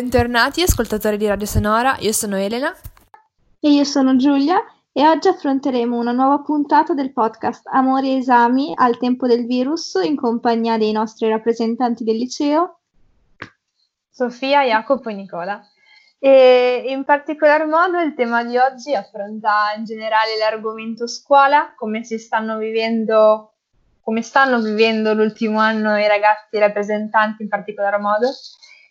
Bentornati ascoltatori di Radio Sonora, io sono Elena. E io sono Giulia e oggi affronteremo una nuova puntata del podcast Amori e Esami al tempo del virus in compagnia dei nostri rappresentanti del liceo. Sofia, Jacopo e Nicola. E in particolar modo il tema di oggi affronta in generale l'argomento scuola, come si stanno vivendo, come stanno vivendo l'ultimo anno i ragazzi rappresentanti in particolar modo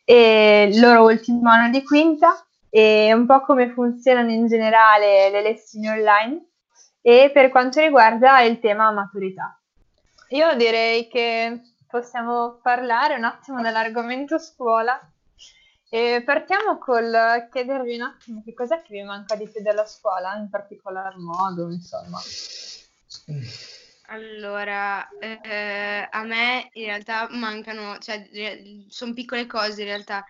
e il loro ultimo anno di quinta e un po' come funzionano in generale le lezioni online e per quanto riguarda il tema maturità. Io direi che possiamo parlare un attimo dell'argomento scuola e partiamo col chiedervi un attimo che cos'è che vi manca di più della scuola, in particolar modo, insomma. Allora, eh, a me in realtà mancano, cioè sono piccole cose in realtà.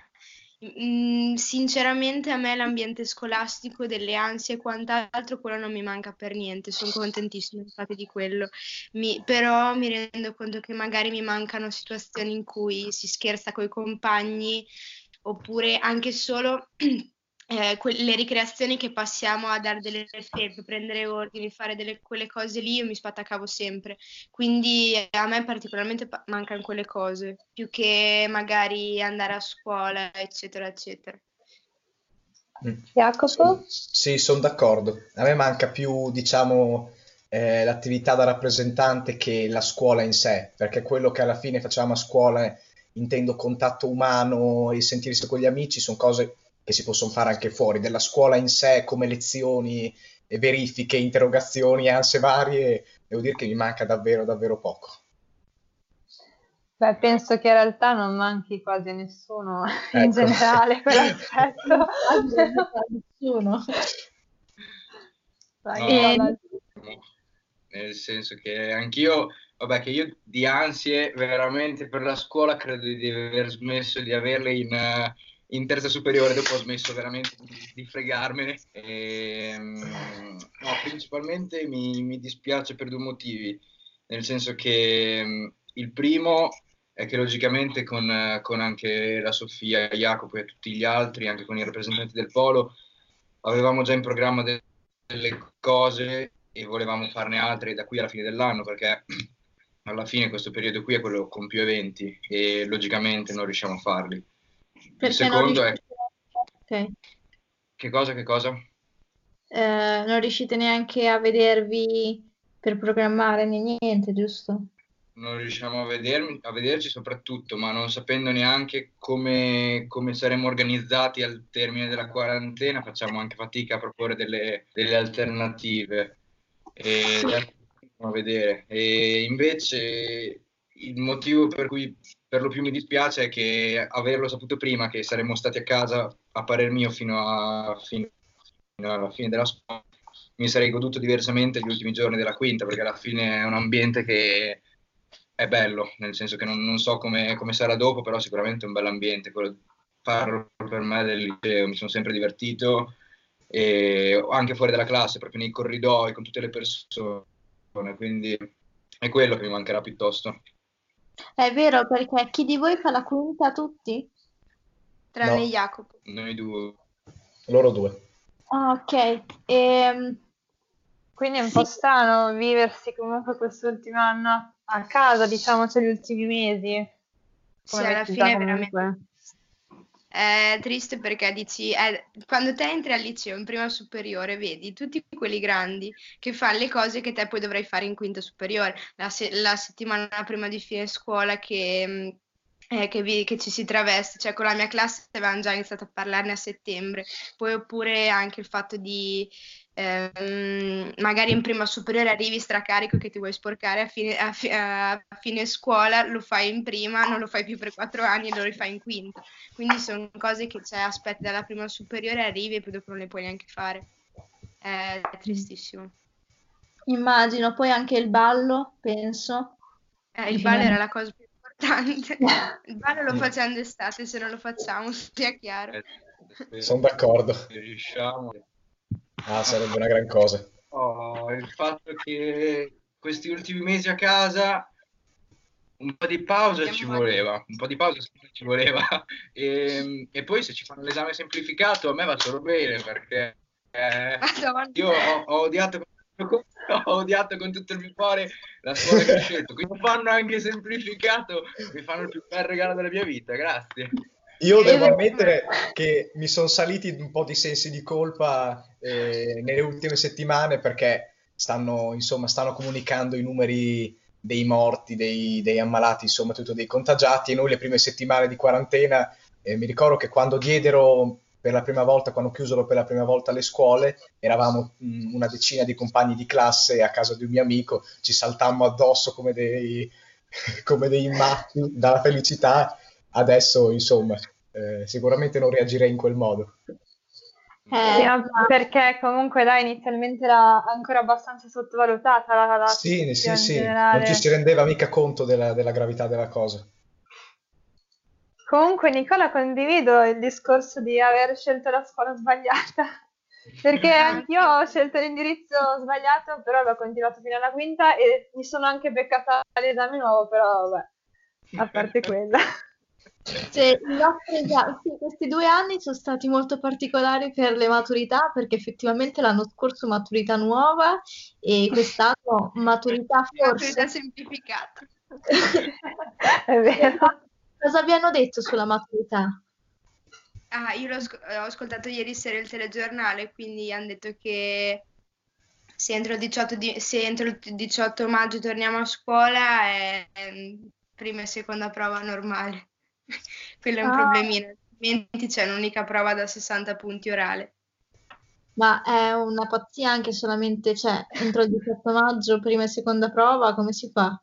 Mm, sinceramente a me l'ambiente scolastico, delle ansie e quant'altro, quello non mi manca per niente, sono contentissima infatti di quello. Mi, però mi rendo conto che magari mi mancano situazioni in cui si scherza con i compagni oppure anche solo eh, quelle ricreazioni che passiamo a dare delle felpe, prendere ordini, fare delle, quelle cose lì, io mi spattacavo sempre. Quindi eh, a me particolarmente pa- mancano quelle cose, più che magari andare a scuola, eccetera, eccetera. Mm. Jacopo? Sì, sono d'accordo. A me manca più, diciamo, eh, l'attività da rappresentante che la scuola in sé, perché quello che alla fine facciamo a scuola, intendo contatto umano e sentirsi con gli amici, sono cose che si possono fare anche fuori, della scuola in sé come lezioni, verifiche, interrogazioni, ansie varie, devo dire che mi manca davvero, davvero poco. Beh, penso che in realtà non manchi quasi nessuno ecco. in generale quell'aspetto. nessuno. Vai, no, nel senso che anch'io, vabbè, che io di ansie veramente per la scuola credo di aver smesso di averle in, uh, in terza superiore dopo ho smesso veramente di, di fregarmene. E, ehm, no, principalmente mi, mi, dispiace per due motivi, nel senso che um, il primo è che logicamente con, con, anche la Sofia, Jacopo e tutti gli altri, anche con i rappresentanti del Polo, avevamo già in programma de- delle cose e volevamo farne altre da qui alla fine dell'anno perché alla fine questo periodo qui è quello con più eventi e logicamente non riusciamo a farli. Il secondo è... Okay. Che cosa, che cosa? Eh, non riuscite neanche a vedervi per programmare niente, giusto? Non riusciamo a, vedermi, a vederci soprattutto, ma non sapendo neanche come, come, saremo organizzati al termine della quarantena, facciamo anche fatica a proporre delle, delle alternative. E a vedere. E invece il motivo per cui per lo più mi dispiace che averlo saputo prima che saremmo stati a casa a parer mio fino, a, fino alla fine della scuola mi sarei goduto diversamente gli ultimi giorni della quinta perché alla fine è un ambiente che è bello nel senso che non, non so come, come, sarà dopo però sicuramente è un bel ambiente quello parlo per me del liceo mi sono sempre divertito e anche fuori dalla classe proprio nei corridoi con tutte le persone quindi è quello che mi mancherà piuttosto è vero, perché chi di voi fa la quinta tutti? Tranne No. Jacopo. Noi due. Loro due. Ah, ok. Ehm, Quindi è un po' strano viversi comunque quest'ultimo anno a casa, diciamo, cioè gli ultimi mesi. Sì, alla fine veramente è triste perché dici, eh, quando te entri al liceo in prima superiore, vedi tutti quelli grandi che fanno le cose che te poi dovrai fare in quinta superiore. La, se- la settimana prima di fine scuola che, mm, eh, che, vi- che ci si traveste, cioè con la mia classe avevamo già iniziato a parlarne a settembre. Poi oppure anche il fatto di ehm, magari in prima superiore arrivi stracarico che ti vuoi sporcare a fine, a, fi- a fine, scuola, lo fai in prima, non lo fai più per quattro anni e lo rifai in quinta. Quindi sono cose che cioè, aspetti dalla prima superiore, arrivi e poi dopo non le puoi neanche fare. È tristissimo. Immagino, poi anche il ballo, penso. Eh, il ballo era la cosa più importante. Il ballo lo facciamo d'estate, se non lo facciamo, sia chiaro. Eh, sono d'accordo. Riusciamo. Ah, sarebbe una gran cosa. Oh, il fatto che questi ultimi mesi a casa un po' di pausa ci voleva, un po' di pausa ci voleva. E, e, poi se ci fanno l'esame semplificato a me va solo bene perché eh, io ho, ho, odiato, ho, odiato, con tutto il mio cuore la scuola che ho scelto. Quindi fanno anche semplificato, mi fanno il più bel regalo della mia vita, grazie. Io devo ammettere che mi sono saliti un po' di sensi di colpa eh, nelle ultime settimane perché stanno, insomma, stanno comunicando i numeri dei morti, dei, dei, ammalati, insomma, tutto dei contagiati. E noi le prime settimane di quarantena, eh, mi ricordo che quando diedero per la prima volta, quando chiusero per la prima volta le scuole, eravamo mh, mm, una decina di compagni di classe a casa di un mio amico, ci saltammo addosso come dei, come dei matti dalla felicità. Adesso, insomma, eh, sicuramente non reagirei in quel modo. Eh, perché comunque dai, inizialmente era ancora abbastanza sottovalutata la, la Sì, sì, sì, non ci si rendeva mica conto della, della gravità della cosa. Comunque, Nicola, condivido il discorso di aver scelto la scuola sbagliata, perché anch'io ho scelto l'indirizzo sbagliato, però l'ho continuato fino alla quinta e mi sono anche beccata l'esame nuovo, però vabbè, a parte quella. Cioè, nostri, sì, questi due anni sono stati molto particolari per le maturità perché effettivamente l'anno scorso maturità nuova e quest'anno maturità forse... Maturità semplificata. È vero. Cosa vi hanno detto sulla maturità? Ah, io l'ho, ho ascoltato ieri sera il telegiornale, quindi hanno detto che se entro il 18, di, se entro il 18 maggio torniamo a scuola è, è prima e seconda prova normale. Quello è un ah. problemino, altrimenti c'è un'unica prova da 60 punti orale. Ma è una pazzia anche solamente, cioè, entro il 18 maggio, prima e seconda prova, come si fa?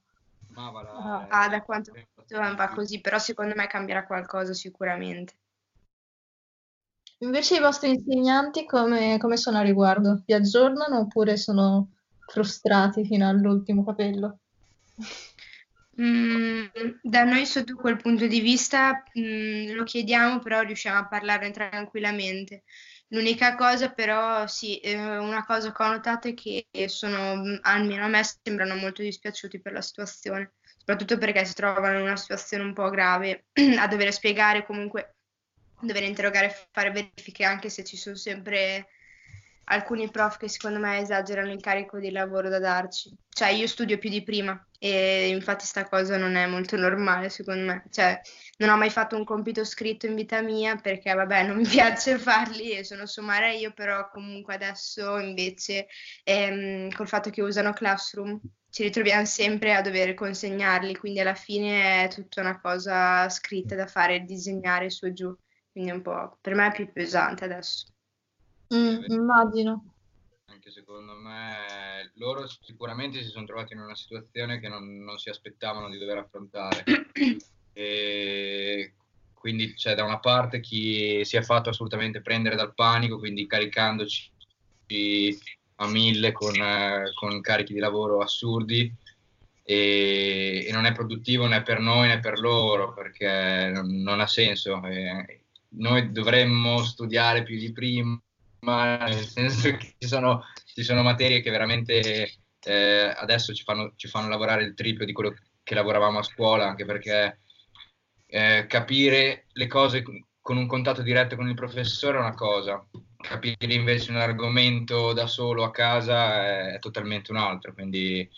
Ma va là, ah, da quanto va così, però secondo me cambierà qualcosa sicuramente. Invece i vostri insegnanti come, come sono a riguardo? Vi aggiornano oppure sono frustrati fino all'ultimo capello? Mm, da noi sotto quel punto di vista mm, lo chiediamo, però riusciamo a parlarne tranquillamente. L'unica cosa però, sì, eh, una cosa che ho notato è che sono, mm, almeno a me, sembrano molto dispiaciuti per la situazione, soprattutto perché si trovano in una situazione un po' grave a dover spiegare, comunque dover interrogare e fare verifiche anche se ci sono sempre alcuni prof che secondo me esagerano il carico di lavoro da darci. Cioè, io studio più di prima e infatti sta cosa non è molto normale secondo me. Cioè, non ho mai fatto un compito scritto in vita mia perché, vabbè, non mi piace farli e sono sommaria io, però comunque adesso invece ehm, col fatto che usano Classroom ci ritroviamo sempre a dover consegnarli, quindi alla fine è tutta una cosa scritta da fare, disegnare su e giù. Quindi un po' per me è più pesante adesso. Mm, immagino. Anche secondo me loro sicuramente si sono trovati in una situazione che non, non si aspettavano di dover affrontare. e quindi c'è da una parte chi si è fatto assolutamente prendere dal panico, quindi caricandoci a mille con, eh, con carichi di lavoro assurdi e, e, non è produttivo né per noi né per loro perché non, non ha senso. E noi dovremmo studiare più di prima, ma nel senso che ci sono, ci sono materie che veramente eh, adesso ci fanno, ci fanno, lavorare il triplo di quello che lavoravamo a scuola, anche perché eh, capire le cose con un contatto diretto con il professore è una cosa, capire invece un argomento da solo a casa è, è totalmente un altro, quindi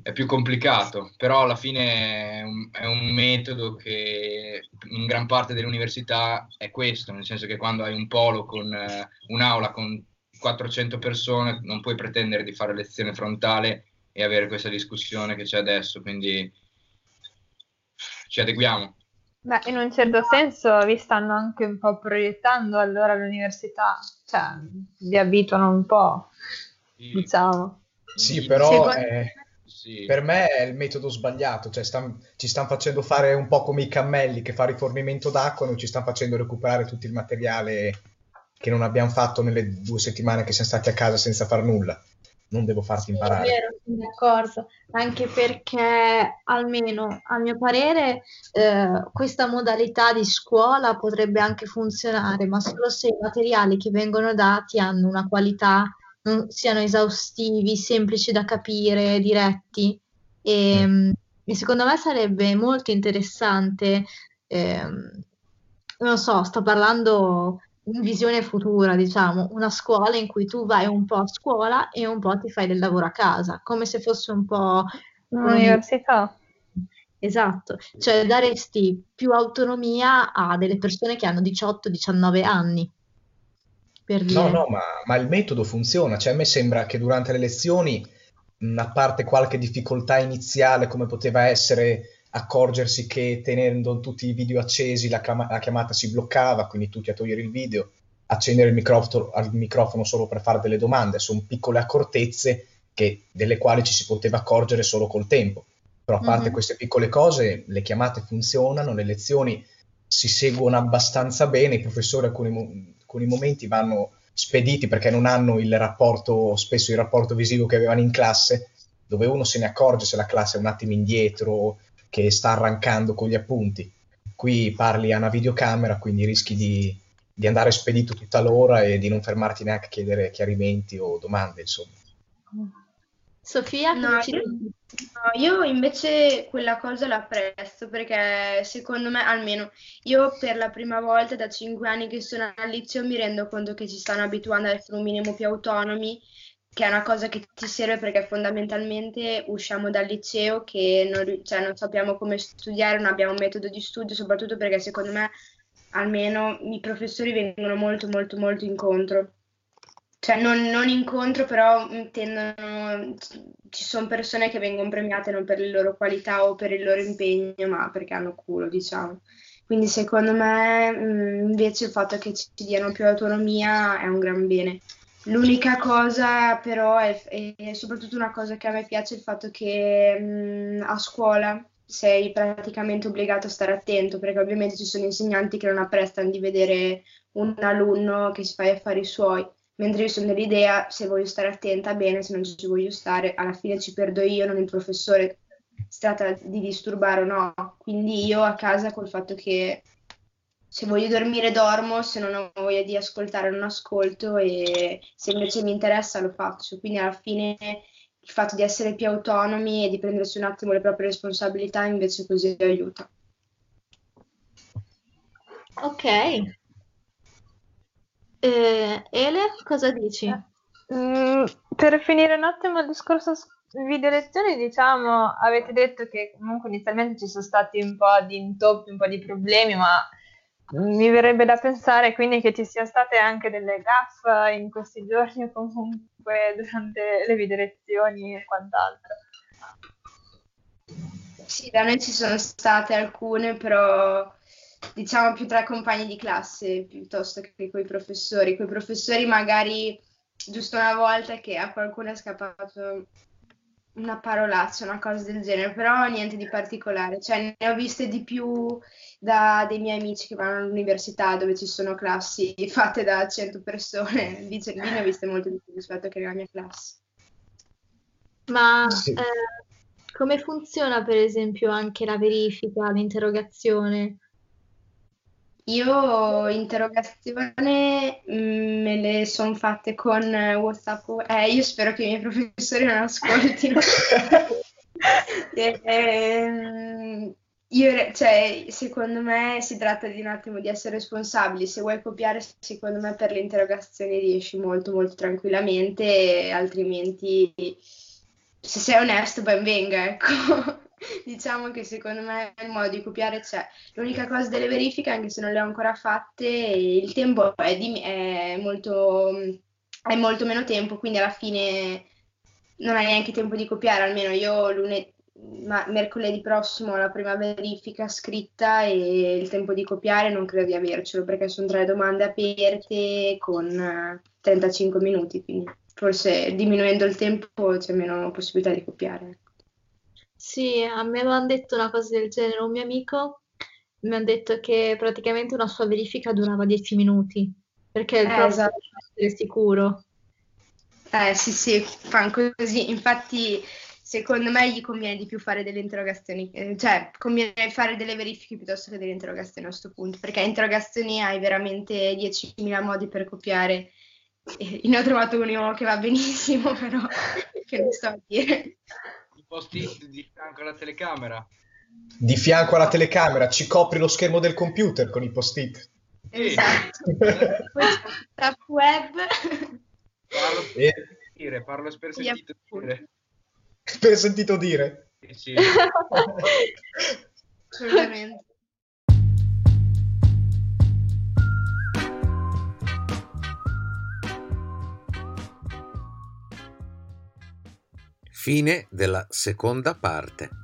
è più complicato, però alla fine è un, è un, metodo che in gran parte delle università è questo, nel senso che quando hai un polo con uh, un'aula con 400 persone non puoi pretendere di fare lezione frontale e avere questa discussione che c'è adesso, quindi ci adeguiamo. Beh, in un certo senso vi stanno anche un po' proiettando allora all'università, cioè vi abituano un po', sì. diciamo. Sì, però... Secondo... Eh sì. Per me è il metodo sbagliato, cioè stan, ci stanno facendo fare un po' come i cammelli che fa rifornimento d'acqua, non ci stanno facendo recuperare tutto il materiale che non abbiamo fatto nelle due settimane che siamo stati a casa senza far nulla. Non devo farti imparare. È vero, sono d'accordo, anche perché almeno a mio parere eh, questa modalità di scuola potrebbe anche funzionare, ma solo se i materiali che vengono dati hanno una qualità non siano esaustivi, semplici da capire, diretti. E, mm. E secondo me sarebbe molto interessante, ehm, non so, sto parlando in visione futura, diciamo, una scuola in cui tu vai un po' a scuola e un po' ti fai del lavoro a casa, come se fosse un po' un'università. Esatto, cioè daresti più autonomia a delle persone che hanno 18-19 anni. Per dire. No, no, ma, ma, il metodo funziona. Cioè, a me sembra che durante le lezioni, a parte qualche difficoltà iniziale, come poteva essere accorgersi che tenendo tutti i video accesi la, chiama- la chiamata si bloccava, quindi tutti a togliere il video, accendere il microfono, il microfono solo per fare delle domande, sono piccole accortezze che, delle quali ci si poteva accorgere solo col tempo. Però a parte mm-hmm. queste piccole cose, le chiamate funzionano, le lezioni si seguono abbastanza bene, i professori alcuni, alcuni momenti vanno spediti perché non hanno il rapporto, spesso il rapporto visivo che avevano in classe, dove uno se ne accorge se la classe è un attimo indietro, che sta arrancando con gli appunti. Qui parli a una videocamera, quindi rischi di, di andare spedito tutta l'ora e di non fermarti neanche a chiedere chiarimenti o domande, insomma. Sofia? No, io, no, io invece quella cosa la apprezzo perché secondo me, almeno io per la prima volta da cinque anni che sono al liceo mi rendo conto che ci stanno abituando ad essere un minimo più autonomi, che è una cosa che ti serve perché fondamentalmente usciamo dal liceo che non, cioè, non sappiamo come studiare, non abbiamo un metodo di studio, soprattutto perché secondo me almeno i professori vengono molto molto molto incontro cioè non, non, incontro, però intendono, ci sono persone che vengono premiate non per le loro qualità o per il loro impegno, ma perché hanno culo, diciamo. Quindi secondo me mh, invece il fatto che ci diano più autonomia è un gran bene. L'unica cosa però è, è, soprattutto una cosa che a me piace il fatto che mh, a scuola sei praticamente obbligato a stare attento perché ovviamente ci sono insegnanti che non apprestano di vedere un alunno che si fa gli affari suoi mentre io sono dell'idea se voglio stare attenta bene, se non ci voglio stare, alla fine ci perdo io, non il professore, si tratta di disturbare o no. Quindi io a casa col fatto che se voglio dormire dormo, se non ho voglia di ascoltare non ascolto e se invece mi interessa lo faccio. Quindi alla fine il fatto di essere più autonomi e di prendersi un attimo le proprie responsabilità invece così aiuta. Ok, eh, Ele, cosa dici? Mm, per finire un attimo il discorso video lezioni, diciamo, avete detto che comunque inizialmente ci sono stati un po' di intoppi, un po' di problemi, ma mi verrebbe da pensare quindi che ci siano state anche delle gaffe in questi giorni o comunque durante le video lezioni e quant'altro. Sì, da noi ci sono state alcune, però diciamo più tra compagni di classe piuttosto che con i professori. Con i professori magari giusto una volta che a qualcuno è scappato una parolaccia, una cosa del genere, però niente di particolare. Cioè, ne ho viste di più da dei miei amici che vanno all'università dove ci sono classi fatte da 100 persone. Lì, ne ho viste molte di più rispetto che nella mia classe. Ma sì. eh, come funziona per esempio anche la verifica, l'interrogazione? Io interrogazione mm, me le sono fatte con WhatsApp. Eh, io spero che i miei professori non ascoltino. e, ehm, io, cioè, secondo me si tratta di un attimo di essere responsabili. Se vuoi copiare, secondo me per le interrogazioni riesci molto molto tranquillamente, altrimenti se sei onesto ben venga, ecco. diciamo che secondo me il modo di copiare c'è. L'unica cosa delle verifiche, anche se non le ho ancora fatte, il tempo è, di, è, molto, è molto meno tempo, quindi alla fine non hai neanche tempo di copiare, almeno io lunedì, ma mercoledì prossimo ho la prima verifica scritta e il tempo di copiare non credo di avercelo perché sono tre domande aperte con 35 minuti, quindi forse diminuendo il tempo c'è meno possibilità di copiare. Sì, a me avevano detto una cosa del genere, un mio amico mi ha detto che praticamente una sua verifica durava 10 minuti, perché il eh, esatto. essere sicuro. Eh sì, sì, fanno così. Infatti, secondo me gli conviene di più fare delle interrogazioni, eh, cioè conviene fare delle verifiche piuttosto che delle interrogazioni a questo punto, perché interrogazioni hai veramente 10.000 modi per copiare. Io ne ho trovato uno che va benissimo, però che non sto a dire. Post-it di fianco alla telecamera. Di fianco alla telecamera ci copri lo schermo del computer con i post-it. Esatto. Il web. Parlo per dire, parlo per sentito dire. per sentito dire. Sì. Assolutamente. Fine della seconda parte.